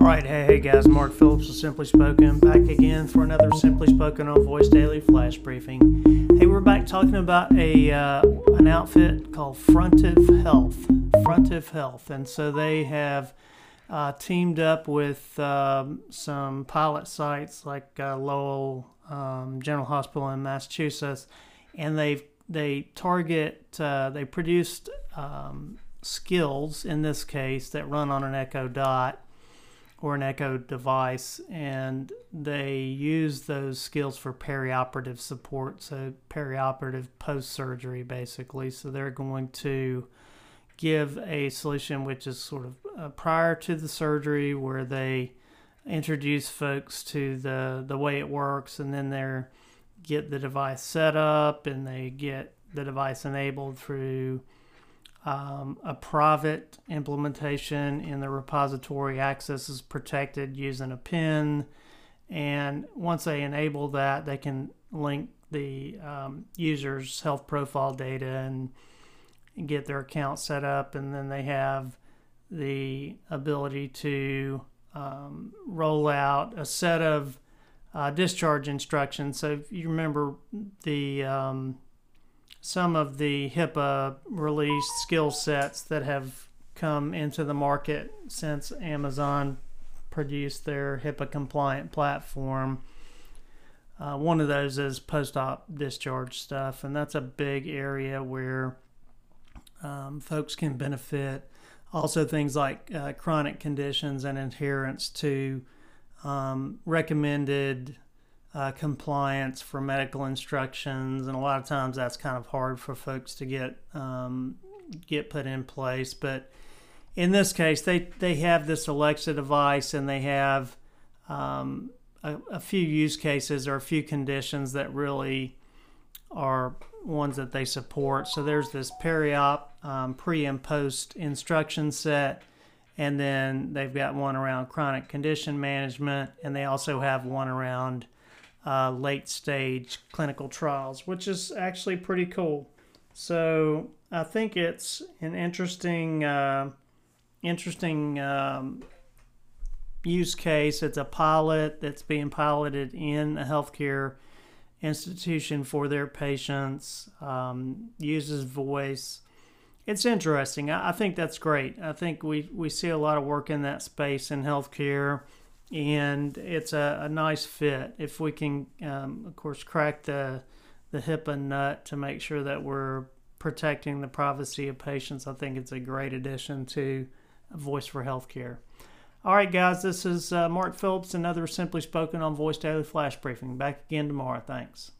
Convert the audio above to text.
All right, hey, hey guys, Mark Phillips with Simply Spoken, back again for another Simply Spoken on Voice Daily Flash Briefing. Hey, we're back talking about a uh, an outfit called Frontive Health. Frontive Health, and so they have uh, teamed up with um, some pilot sites like uh, Lowell um, General Hospital in Massachusetts, and they've they target uh, they produced um, skills in this case that run on an Echo Dot or an echo device and they use those skills for perioperative support so perioperative post surgery basically. So they're going to give a solution which is sort of uh, prior to the surgery where they introduce folks to the the way it works and then they're get the device set up and they get the device enabled through um, a private implementation in the repository. Access is protected using a PIN. And once they enable that, they can link the um, user's health profile data and, get their account set up. And then they have the ability to um, roll out a set of uh, discharge instructions. So if you remember the um, some of the HIPAA released skill sets that have come into the market since Amazon produced their HIPAA compliant platform. Uh, one of those is post op discharge stuff, and that's a big area where um, folks can benefit. Also, things like uh, chronic conditions and adherence to um, recommended uh, compliance for medical instructions, and a lot of times that's kind of hard for folks to get um, get put in place. But in this case, they they have this Alexa device, and they have um, a, a, few use cases or a few conditions that really are ones that they support. So there's this peri-op, um, pre and post instruction set. And then they've got one around chronic condition management, and they also have one around uh, late stage clinical trials, which is actually pretty cool. So I think it's an interesting, uh, interesting um, use case. It's a pilot that's being piloted in a healthcare institution for their patients. Um, uses voice. It's interesting. I, I think that's great. I think we we see a lot of work in that space in healthcare and it's a, a nice fit. If we can, um, of course, crack the the HIPAA nut to make sure that we're protecting the privacy of patients, I think it's a great addition to Voice for Healthcare. All right, guys, this is uh, Mark Phillips, another Simply Spoken on Voice Daily Flash Briefing. Back again tomorrow. Thanks.